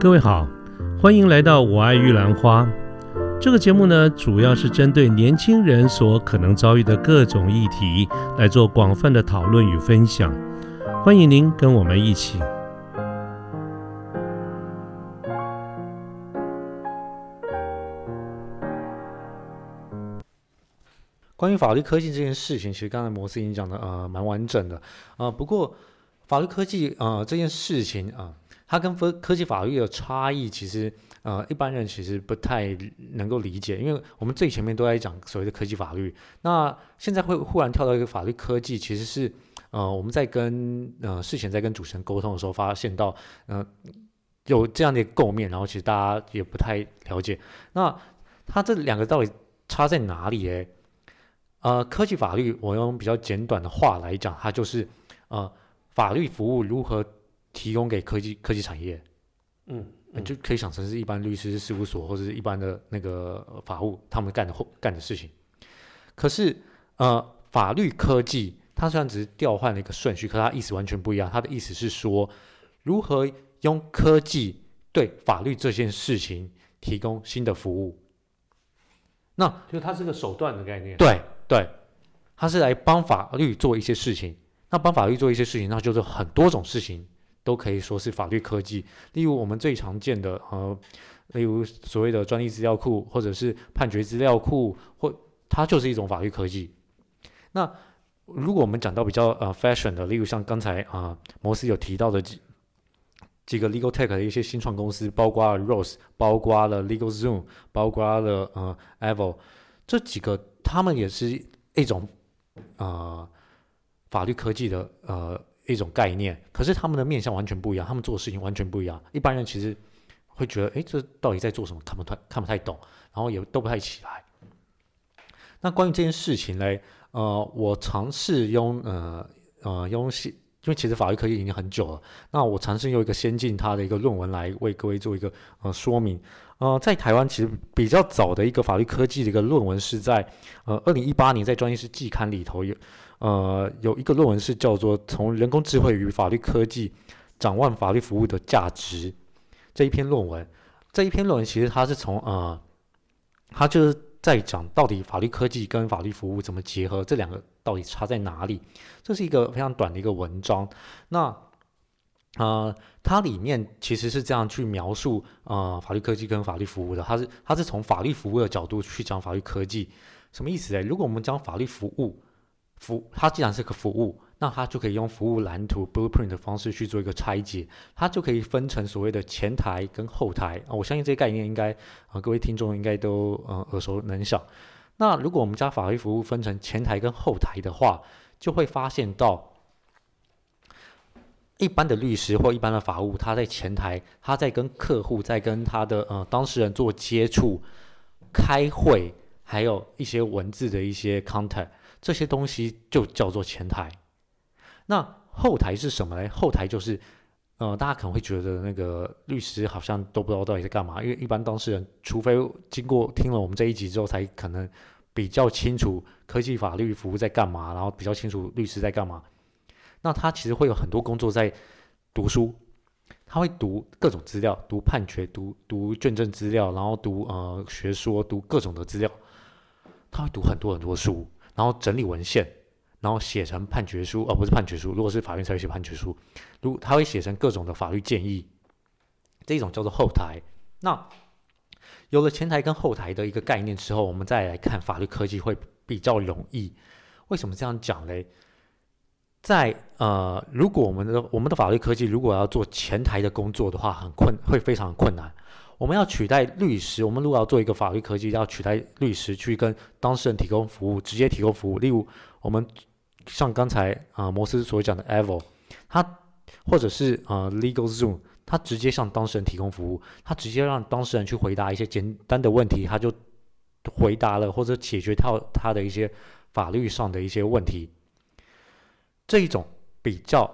各位好，欢迎来到我爱玉兰花。这个节目呢，主要是针对年轻人所可能遭遇的各种议题来做广泛的讨论与分享。欢迎您跟我们一起。关于法律科技这件事情，其实刚才摩斯已经讲的呃蛮完整的呃，不过法律科技呃这件事情啊、它跟科科技法律的差异，其实呃一般人其实不太能够理解，因为我们最前面都在讲所谓的科技法律，那现在会忽然跳到一个法律科技，其实是呃我们在跟呃事前在跟主持人沟通的时候，发现到呃有这样的一个构面，然后其实大家也不太了解，那它这两个到底差在哪里？诶？呃，科技法律，我用比较简短的话来讲，它就是呃，法律服务如何提供给科技科技产业，嗯，你就可以想成是一般律师事务所或者是一般的那个呃法务他们干的后干的事情。可是呃，法律科技它虽然只是调换了一个顺序，可它意思完全不一样。它的意思是说，如何用科技对法律这件事情提供新的服务。那就它是个手段的概念。对对，它是来帮法律做一些事情。那帮法律做一些事情，那就是很多种事情都可以说是法律科技。例如我们最常见的呃，例如所谓的专利资料库，或者是判决资料库，或它就是一种法律科技。那如果我们讲到比较呃 fashion 的，例如像刚才啊、摩斯有提到的几几个 legal tech 的一些新创公司，包括了 Rose，包括了 Legal Zoom，包括了呃 Evo，这几个他们也是一种呃法律科技的呃一种概念，可是他们的面向完全不一样，他们做的事情完全不一样。一般人其实会觉得，诶，这到底在做什么？看不太看不太懂，然后也都不太起来。那关于这件事情嘞，呃，我尝试用呃呃用，因为其实法律科技已经很久了，那我尝试用一个先进它的一个论文来为各位做一个呃说明。呃，在台湾其实比较早的一个法律科技的一个论文是在呃二零一八年在专业是季刊里头有呃有一个论文是叫做《从人工智慧与法律科技展望法律服务的价值》这一篇论文。这一篇论文其实它是从呃，它就是在讲到底法律科技跟法律服务怎么结合，这两个到底差在哪里？这是一个非常短的一个文章。那呃，它里面其实是这样去描述呃法律科技跟法律服务的，它是它是从法律服务的角度去讲法律科技，什么意思呢？如果我们讲法律服务，服它既然是个服务，那它就可以用服务蓝图 blueprint 的方式去做一个拆解，它就可以分成所谓的前台跟后台啊、我相信这些概念应该啊、呃各位听众应该都呃耳熟能详。那如果我们将法律服务分成前台跟后台的话，就会发现到。一般的律师或一般的法务，他在前台，他在跟客户，在跟他的呃当事人做接触、开会，还有一些文字的一些 contact，这些东西就叫做前台。那后台是什么呢？后台就是，呃，大家可能会觉得那个律师好像都不知道到底在干嘛，因为一般当事人，除非经过听了我们这一集之后，才可能比较清楚科技法律服务在干嘛，然后比较清楚律师在干嘛。那他其实会有很多工作在读书，他会读各种资料，读判决，读读卷证资料，然后读呃学说，读各种的资料，他会读很多很多书，然后整理文献，然后写成判决书，而、不是判决书，如果是法院才会写判决书，如他会写成各种的法律建议，这一种叫做后台。那有了前台跟后台的一个概念之后，我们再来看法律科技会比较容易。为什么这样讲嘞？在呃，如果我们的我们的法律科技如果要做前台的工作的话，很困，会非常困难。我们要取代律师，我们如果要做一个法律科技，要取代律师去跟当事人提供服务，直接提供服务。例如，我们像刚才啊、摩斯所讲的 Evo，他或者是呃 Legal Zoom，他直接向当事人提供服务，他直接让当事人去回答一些简单的问题，他就回答了或者解决掉他的一些法律上的一些问题。这一种比较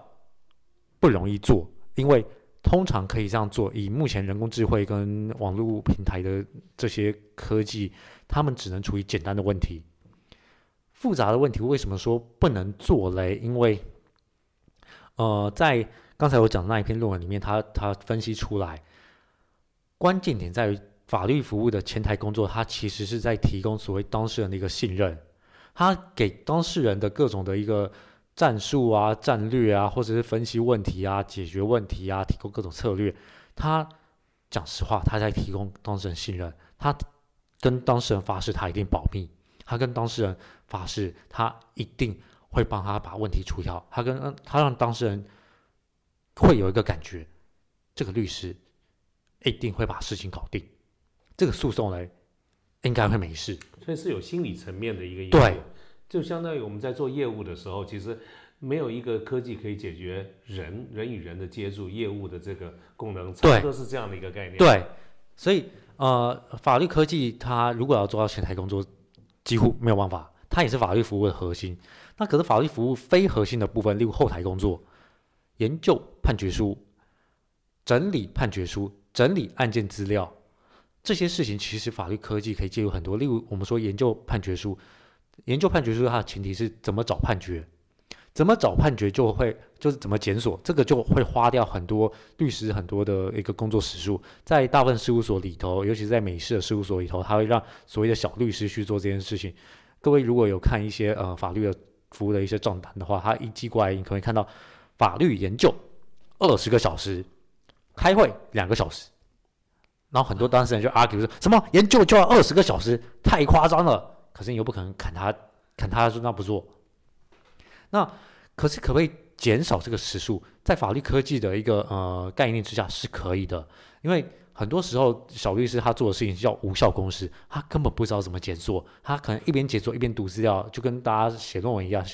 不容易做，因为通常可以这样做。以目前人工智慧跟网络平台的这些科技，他们只能处理简单的问题。复杂的问题为什么说不能做嘞？因为，呃，在刚才我讲的那一篇论文里面，他他分析出来，关键点在于法律服务的前台工作，它其实是在提供所谓当事人的一个信任，他给当事人的各种的一个战术啊、战略啊，或者是分析问题啊、解决问题啊、提供各种策略，他讲实话，他在提供当事人信任，他跟当事人发誓他一定保密，他跟当事人发誓他一定会帮他把问题除掉，他跟他让当事人会有一个感觉，这个律师一定会把事情搞定。这个诉讼嘞，应该会没事，所以是有心理层面的一个。对，就相当于我们在做业务的时候，其实没有一个科技可以解决人人与人的接触、业务的这个功能，差不多是这样的一个概念。对，所以呃，法律科技它如果要做到前台工作，几乎没有办法，它也是法律服务的核心。那可是法律服务非核心的部分，例如后台工作、研究判决书、整理判决书、整理案件资料。这些事情其实法律科技可以介入很多，例如我们说研究判决书，研究判决书它的前提是怎么找判决，怎么找判决就会就是怎么检索，这个就会花掉很多律师很多的一个工作时数，在大部分事务所里头，尤其是在美式的事务所里头，他会让所谓的小律师去做这件事情。各位如果有看一些呃法律的服务的一些账单的话，他一寄过来，你可能看到法律研究二十个小时，开会两个小时。然后很多当事人就 argue 说什么研究就要二十个小时，太夸张了。可是你又不可能砍他，砍他说那不做。那可是可不可以减少这个时数？在法律科技的一个呃概念之下是可以的，因为很多时候小律师他做的事情叫无效公式，他根本不知道怎么检索，他可能一边检索一边读资料，就跟大家写论文一样，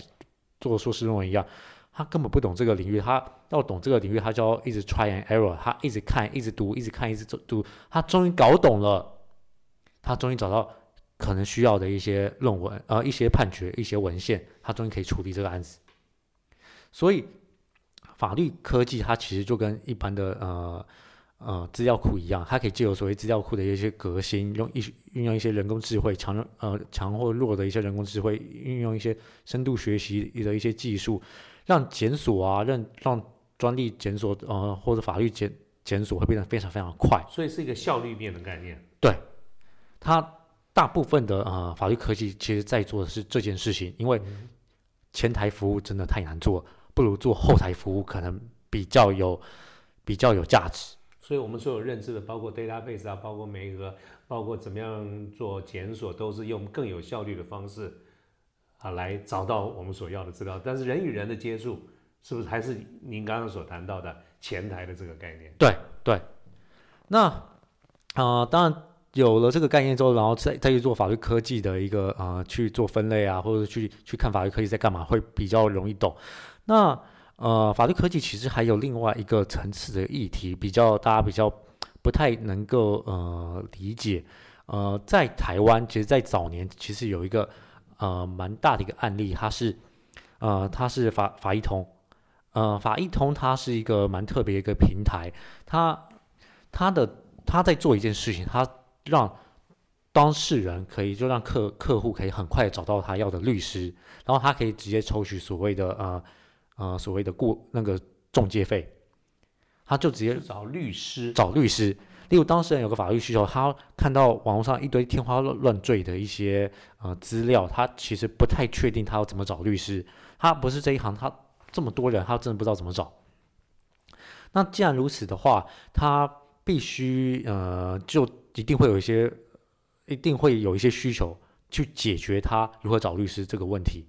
做硕士论文一样。他根本不懂这个领域，他要懂这个领域，他就要一直 try and error，他一直看，一直读，一直看，一直读，他终于搞懂了，他终于找到可能需要的一些论文，呃，一些判决，一些文献，他终于可以处理这个案子。所以，法律科技它其实就跟一般的呃呃资料库一样，它可以借由所谓资料库的一些革新，用一运用一些人工智慧强呃强或弱的一些人工智慧，运用一些深度学习的一些技术。让检索啊，让让专利检索呃或者法律检检索会变得非常非常快，所以是一个效率面的概念。对，它大部分的呃法律科技其实在做的是这件事情，因为前台服务真的太难做，不如做后台服务可能比较有比较有价值。所以我们所有认知的，包括 database 啊，包括每一个，包括怎么样做检索，都是用更有效率的方式。啊，来找到我们所要的资料，但是人与人的接触，是不是还是您刚刚所谈到的前台的这个概念？对对。那啊，当然有了这个概念之后，然后再再去做法律科技的一个啊，去做分类啊，或者去去看法律科技在干嘛，会比较容易懂。那呃，法律科技其实还有另外一个层次的议题，比较大家比较不太能够呃理解。呃，在台湾，其实，在早年其实有一个。呃，蛮大的一个案例，它是，呃，它是法法医通，呃，法医通它是一个蛮特别一个平台，它它的它在做一件事情，它让当事人可以就让客客户可以很快找到他要的律师，然后他可以直接抽取所谓的呃呃所谓的过那个中介费，他就直接找律师找律师。例如当事人有个法律需求，他看到网络上一堆天花乱坠的一些呃资料，他其实不太确定他要怎么找律师。他不是这一行，他这么多人，他真的不知道怎么找。那既然如此的话，他必须呃就一定会有一些，一定会有一些需求去解决他如何找律师这个问题。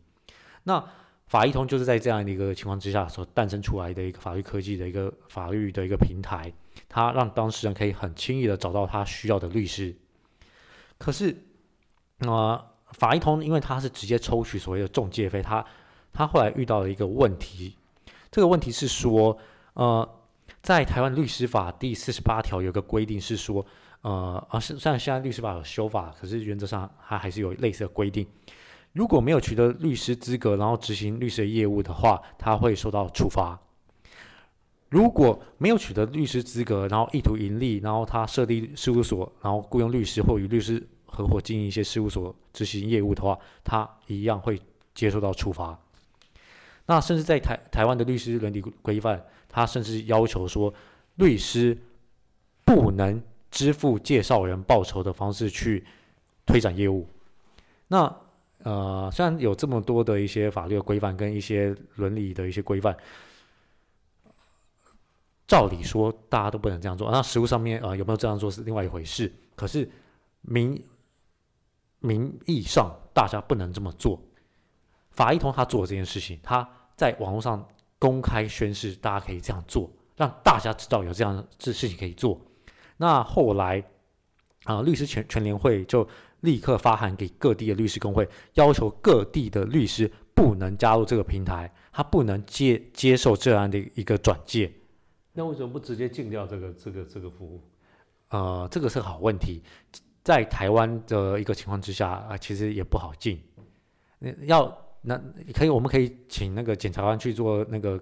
那法医通就是在这样的一个情况之下所诞生出来的一个法律科技的一个法律的一个平台。他让当事人可以很轻易的找到他需要的律师，可是，呃，法医通因为他是直接抽取所谓的中介费，他他后来遇到了一个问题，这个问题是说，呃，在台湾律师法第四十八条有个规定是说，呃，啊，虽然现在律师法有修法，可是原则上它还是有类似的规定，如果没有取得律师资格，然后执行律师业务的话，他会受到处罚。如果没有取得律师资格，然后意图盈利，然后他设立事务所，然后雇佣律师或与律师合伙经营一些事务所执行业务的话，他一样会接受到处罚。那甚至在台台湾的律师伦理规范，他甚至要求说，律师不能支付介绍人报酬的方式去推展业务。那呃，虽然有这么多的一些法律的规范跟一些伦理的一些规范，照理说大家都不能这样做。那实物上面呃有没有这样做是另外一回事。可是名名义上大家不能这么做。法医通他做这件事情，他在网络上公开宣誓，大家可以这样做，让大家知道有这样这事情可以做。那后来啊，律师全全联会就立刻发函给各地的律师工会，要求各地的律师不能加入这个平台，他不能接接受这样的一个转介。那为什么不直接禁掉这个这个这个服务？呃，这个是好问题，在台湾的一个情况之下啊，其实也不好进。要那可以，我们可以请那个检察官去做那个，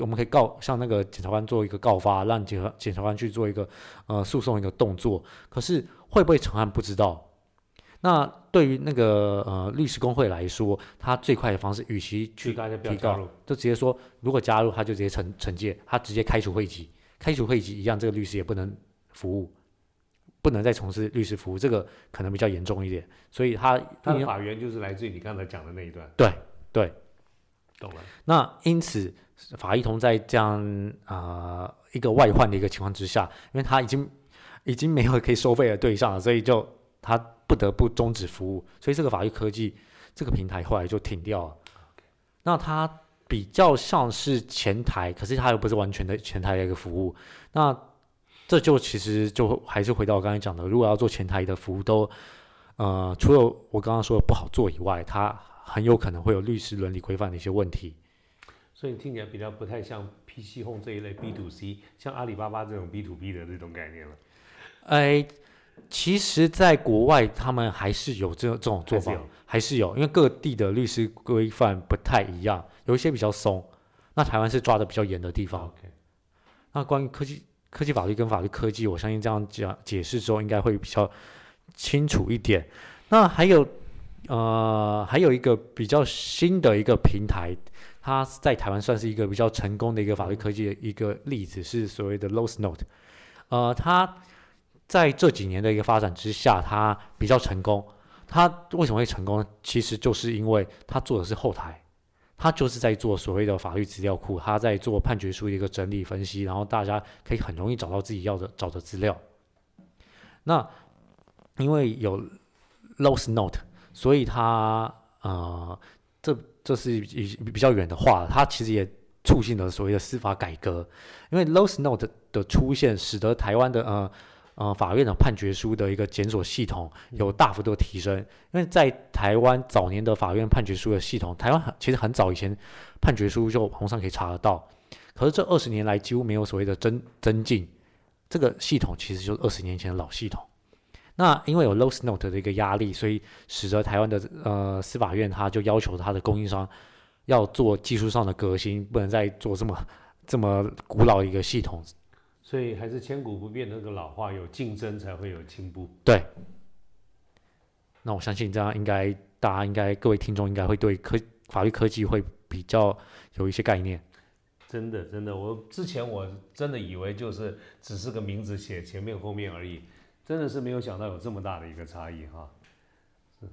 我们可以告向那个检察官做一个告发，让检察检察官去做一个呃诉讼一个动作。可是会不会成案不知道。那对于那个呃律师工会来说，他最快的方式，与其去提告，就直接说如果加入他就直接惩惩戒，他直接开除会籍，开除会籍一样，这个律师也不能服务。不能再从事律师服务，这个可能比较严重一点，所以他他的法源就是来自于你刚才讲的那一段。对对，懂了。那因此，法医同在这样啊一个外患的一个情况之下，因为他已经已经没有可以收费的对象了，所以就他不得不终止服务，所以这个法律科技这个平台后来就停掉了。那它比较像是前台，可是它又不是完全的前台的一个服务。那这就其实就还是回到我刚才讲的，如果要做前台的服务，都呃除了我刚刚说的不好做以外，它很有可能会有律师伦理规范的一些问题。所以听起来比较不太像 PC Home 这一类 B to C，像阿里巴巴这种 B to B 的这种概念了。哎，其实，在国外他们还是有这这种做法，还是有，因为各地的律师规范不太一样，有一些比较松，那台湾是抓的比较严的地方。那关于科技。科技法律跟法律科技，我相信这样讲解释之后，应该会比较清楚一点。那还有呃，还有一个比较新的一个平台，它在台湾算是一个比较成功的一个法律科技的一个例子，是所谓的 Lost Note。呃，它在这几年的一个发展之下，它比较成功。它为什么会成功？其实就是因为它做的是后台。他就是在做所谓的法律资料库，他在做判决书的一个整理分析，然后大家可以很容易找到自己要的找的资料。那因为有 Lost Note，所以他呃，这这是比比较远的话，它其实也促进了所谓的司法改革。因为 Lost Note 的出现，使得台湾的呃。呃，法院的判决书的一个检索系统有大幅度提升，因为在台湾早年的法院判决书的系统，台湾很其实很早以前判决书就网上可以查得到，可是这二十年来几乎没有所谓的增增进，这个系统其实就是二十年前的老系统。那因为有 Lost Note 的一个压力，所以使得台湾的呃司法院他就要求他的供应商要做技术上的革新，不能再做这么这么古老一个系统。所以还是千古不变的那个老话，有竞争才会有进步。对，那我相信这样应该大家应该各位听众应该会对科法律科技会比较有一些概念。真的，真的，我之前我真的以为就是只是个名字写前面后面而已，真的是没有想到有这么大的一个差异哈。是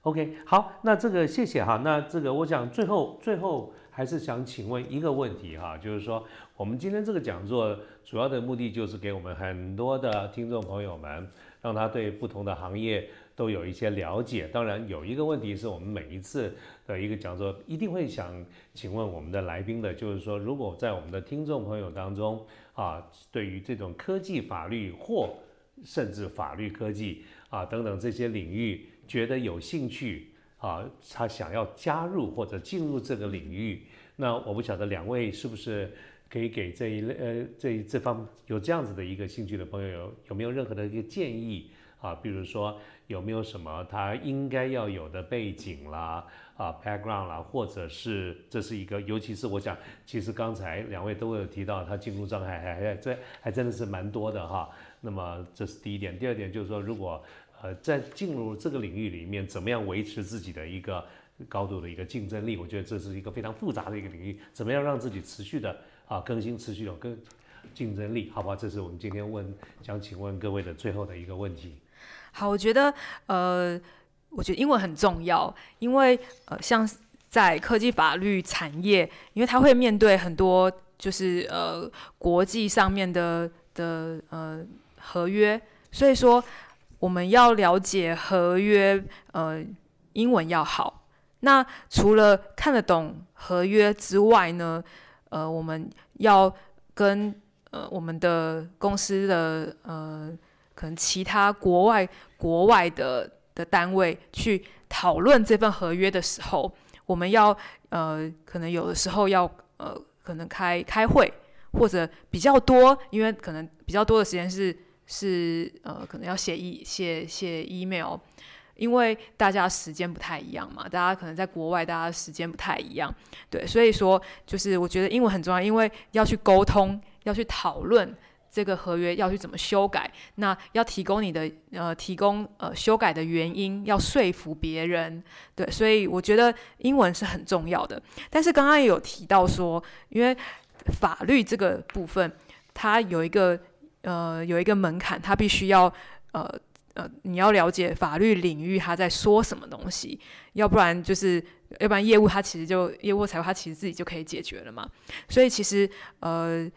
，OK，好，那这个谢谢哈，那这个我想最后最后。还是想请问一个问题哈，就是说我们今天这个讲座主要的目的就是给我们很多的听众朋友们，让他对不同的行业都有一些了解。当然有一个问题是我们每一次的一个讲座一定会想请问我们的来宾的，就是说如果在我们的听众朋友当中啊，对于这种科技法律或甚至法律科技啊等等这些领域觉得有兴趣。啊，他想要加入或者进入这个领域，那我不晓得两位是不是可以给这一类呃这这方有这样子的一个兴趣的朋友有有没有任何的一个建议啊？比如说有没有什么他应该要有的背景啦啊 background 啦，或者是这是一个，尤其是我想，其实刚才两位都有提到他进入障碍还还这还真的是蛮多的哈。那么这是第一点，第二点就是说如果。呃，在进入这个领域里面，怎么样维持自己的一个高度的一个竞争力？我觉得这是一个非常复杂的一个领域。怎么样让自己持续的啊更新，持续有更竞争力，好不好？这是我们今天问想请问各位的最后的一个问题。好，我觉得呃，我觉得英文很重要，因为呃，像在科技法律产业，因为它会面对很多就是呃国际上面的的呃合约，所以说我们要了解合约，呃，英文要好。那除了看得懂合约之外呢，呃，我们要跟呃我们的公司的呃。可能其他国外国外的的单位去讨论这份合约的时候，我们要呃，可能有的时候要呃，可能开开会或者比较多，因为可能比较多的时间是是呃，可能要写一写写 email，因为大家时间不太一样嘛，大家可能在国外，大家时间不太一样，对，所以说就是我觉得英文很重要，因为要去沟通，要去讨论。这个合约要去怎么修改？那要提供你的呃，提供呃修改的原因，要说服别人，对，所以我觉得英文是很重要的。但是刚刚也有提到说，因为法律这个部分，它有一个呃有一个门槛，他必须要呃呃你要了解法律领域它在说什么东西，要不然就是要不然业务他其实就业务财务他其实自己就可以解决了嘛。所以其实呃。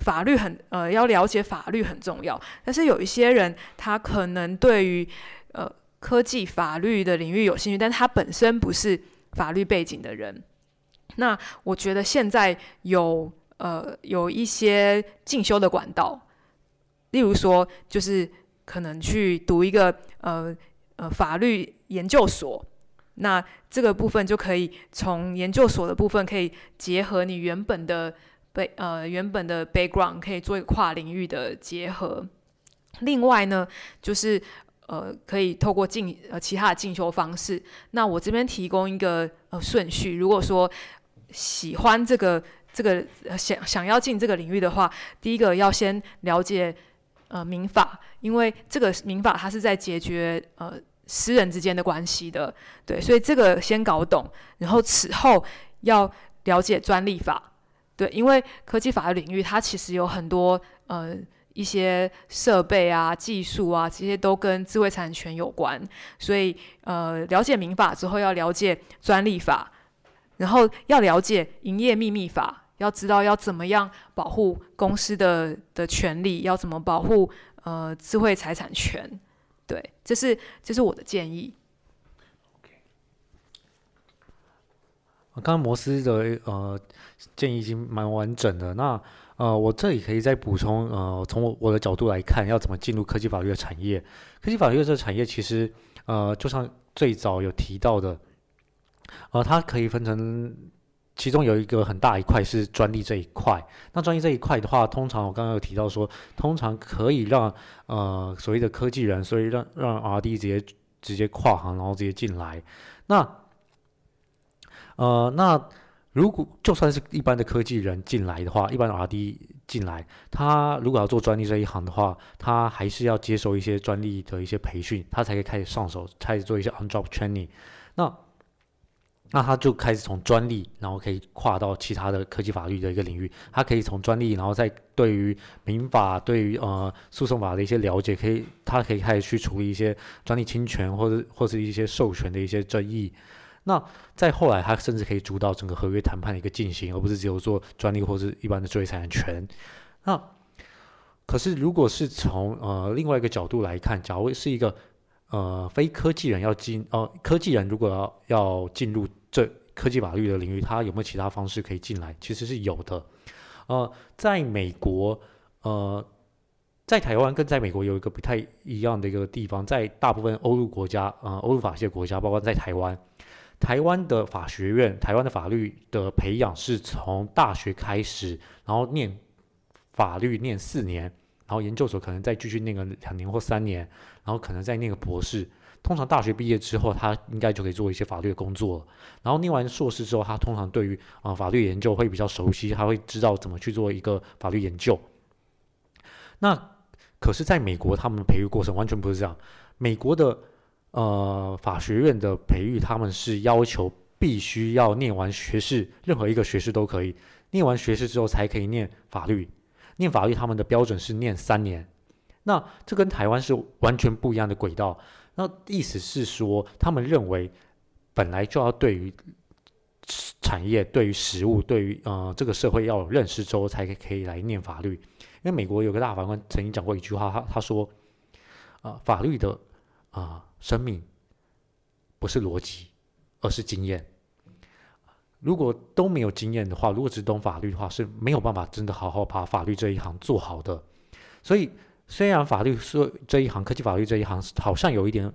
法律很呃，要了解法律很重要。但是有一些人，他可能对于呃科技法律的领域有兴趣，但是他本身不是法律背景的人。那我觉得现在有呃有一些进修的管道，例如说，就是可能去读一个呃呃法律研究所。那这个部分就可以从研究所的部分，可以结合你原本的。被呃原本的 background 可以做一个跨领域的结合，另外呢，就是呃可以透过进呃其他的进修方式。那我这边提供一个呃顺序，如果说喜欢这个这个想想要进这个领域的话，第一个要先了解呃民法，因为这个民法它是在解决呃私人之间的关系的，对，所以这个先搞懂，然后此后要了解专利法。对，因为科技法的领域，它其实有很多呃一些设备啊、技术啊，这些都跟智慧产权有关。所以呃，了解民法之后，要了解专利法，然后要了解营业秘密法，要知道要怎么样保护公司的的权利，要怎么保护呃智慧财产权。对，这是这是我的建议。刚刚摩斯的呃建议已经蛮完整的，那呃我这里可以再补充呃从我我的角度来看，要怎么进入科技法律的产业？科技法律这个产业其实呃就像最早有提到的，呃它可以分成其中有一个很大一块是专利这一块。那专利这一块的话，通常我刚刚有提到说，通常可以让呃所谓的科技人，所以让让 R D 直接直接跨行，然后直接进来。那呃，那如果就算是一般的科技人进来的话，一般的 R&D 进来，他如果要做专利这一行的话，他还是要接受一些专利的一些培训，他才可以开始上手，开始做一些 on-job training。那那他就开始从专利，然后可以跨到其他的科技法律的一个领域，他可以从专利，然后再对于民法、对于呃诉讼法的一些了解，可以他可以开始去处理一些专利侵权或者或是一些授权的一些争议。那再后来，他甚至可以主导整个合约谈判的一个进行，而不是只有做专利或是一般的知识产权。那可是，如果是从呃另外一个角度来看，假如是一个呃非科技人要进，呃科技人如果要要进入这科技法律的领域，它有没有其他方式可以进来？其实是有的。呃，在美国，呃，在台湾跟在美国有一个不太一样的一个地方，在大部分欧陆国家，呃，欧陆法系的国家，包括在台湾。台湾的法学院，台湾的法律的培养是从大学开始，然后念法律念四年，然后研究所可能再继续念个两年或三年，然后可能再念个博士。通常大学毕业之后，他应该就可以做一些法律的工作了。然后念完硕士之后，他通常对于啊法律研究会比较熟悉，他会知道怎么去做一个法律研究。那可是在美国，他们培育过程完全不是这样。美国的。呃，法学院的培育，他们是要求必须要念完学士，任何一个学士都可以。念完学士之后才可以念法律。念法律他们的标准是念三年，那这跟台湾是完全不一样的轨道。那意思是说，他们认为本来就要对于产业、对于食物、对于呃这个社会要有认识之后，才可以来念法律。因为美国有个大法官曾经讲过一句话，他他说，啊，法律的啊生命不是逻辑，而是经验。如果都没有经验的话，如果只懂法律的话，是没有办法真的好好把法律这一行做好的。所以，虽然法律说这一行，科技法律这一行好像有一点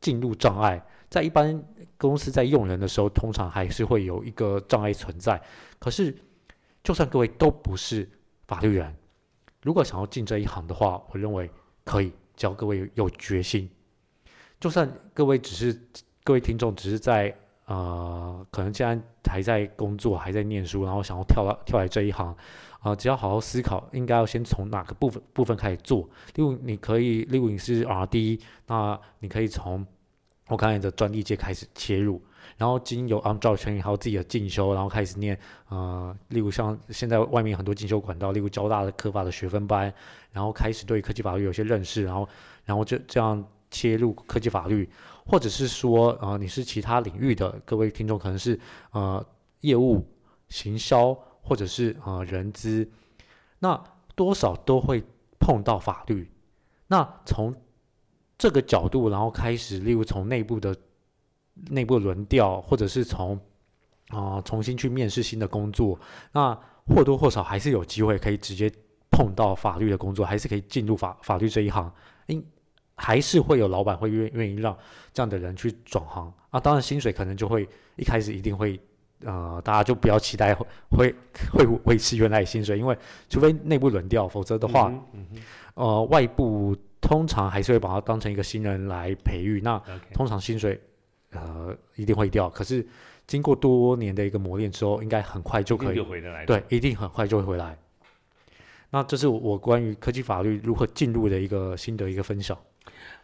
进入障碍，在一般公司在用人的时候，通常还是会有一个障碍存在。可是，就算各位都不是法律人，如果想要进这一行的话，我认为可以，只要各位有决心。就算各位只是各位听众只是在。呃，可能既然还在工作，还在念书，然后想要跳到跳来这一行，啊，只要好好思考，应该要先从哪个部分部分开始做。例如，你可以，例如你是 R&D，那你可以从我刚才的专利界开始切入，然后经由 on job 还有自己的进修，然后开始念，呃，例如像现在外面很多进修管道，例如交大的科法的学分班，然后开始对科技法律有些认识，然后，然后就这样切入科技法律。或者是说，呃，你是其他领域的各位听众，可能是呃业务、行销，或者是呃人资，那多少都会碰到法律。那从这个角度，然后开始，例如从内部的内部轮调，或者是从啊重新去面试新的工作，那或多或少还是有机会可以直接碰到法律的工作，还是可以进入法法律这一行。因还是会有老板会愿愿意让这样的人去转行。啊，当然薪水可能就会一开始一定会，呃，大家就不要期待会会会维持原来的薪水，因为除非内部轮调，否则的话，呃，外部通常还是会把它当成一个新人来培育，那通常薪水呃一定会掉，可是经过多年的一个磨练之后，应该很快就可以回得来，对，一定很快就会回来。那这是我关于科技法律如何进入的一个新的一个分享。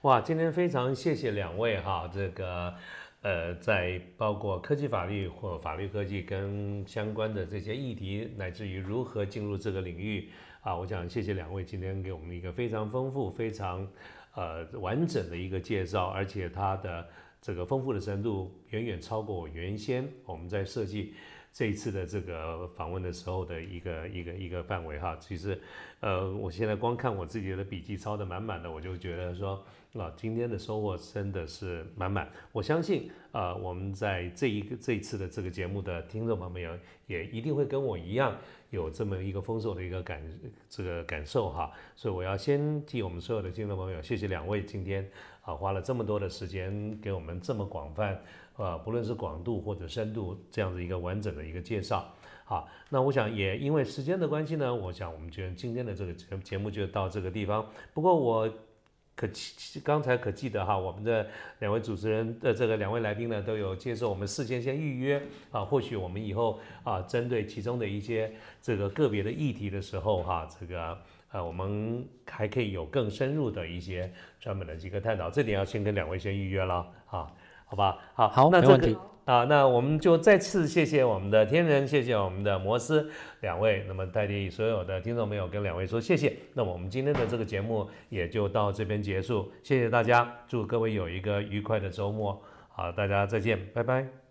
哇，今天非常谢谢两位哈，这个呃，在包括科技法律或法律科技跟相关的这些议题，乃至于如何进入这个领域啊，我想谢谢两位今天给我们一个非常丰富、非常呃完整的一个介绍，而且它的这个丰富的程度远远超过我原先我们在设计。这一次的这个访问的时候的一个一个一个范围哈，其实，呃，我现在光看我自己的笔记抄的满满的，我就觉得说，啊，今天的收获真的是满满。我相信，呃，我们在这一个这一次的这个节目的听众朋友也一定会跟我一样有这么一个丰硕的一个感这个感受哈。所以我要先替我们所有的听众朋友，谢谢两位今天啊花了这么多的时间给我们这么广泛。呃，不论是广度或者深度，这样子一个完整的一个介绍，好，那我想也因为时间的关系呢，我想我们就今天的这个节节目就到这个地方。不过我可刚才可记得哈，我们的两位主持人的这个两位来宾呢，都有接受我们事先先预约啊，或许我们以后啊，针对其中的一些这个个别的议题的时候哈，这个呃，我们还可以有更深入的一些专门的几个探讨，这点要先跟两位先预约了啊。好吧，好，好，那这个啊，那我们就再次谢谢我们的天人，谢谢我们的摩斯两位，那么代替所有的听众朋友跟两位说谢谢。那我们今天的这个节目也就到这边结束，谢谢大家，祝各位有一个愉快的周末，好，大家再见，拜拜。